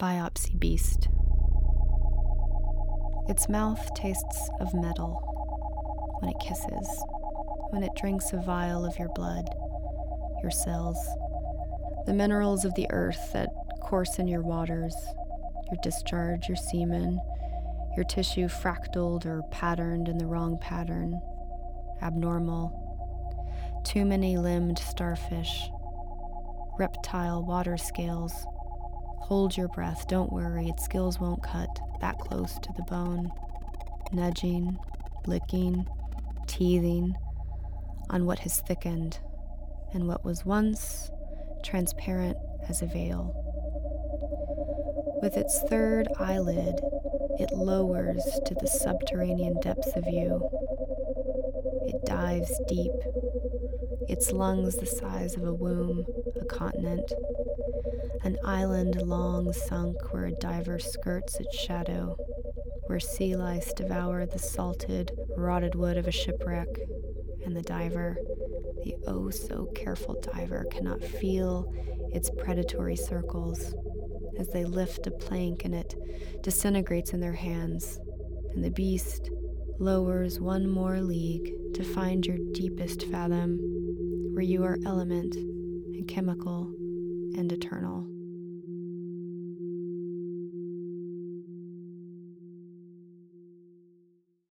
Biopsy Beast. Its mouth tastes of metal when it kisses, when it drinks a vial of your blood, your cells, the minerals of the earth that course in your waters, your discharge, your semen, your tissue fractaled or patterned in the wrong pattern, abnormal, too many limbed starfish, reptile water scales. Hold your breath, don't worry, its skills won't cut that close to the bone. Nudging, licking, teething on what has thickened and what was once transparent as a veil. With its third eyelid, it lowers to the subterranean depths of you. It dives deep, its lungs the size of a womb, a continent, an island long sunk where a diver skirts its shadow, where sea lice devour the salted, rotted wood of a shipwreck, and the diver, the oh so careful diver, cannot feel its predatory circles as they lift a plank and it disintegrates in their hands, and the beast lowers one more league to find your deepest fathom, where you are element and chemical and eternal.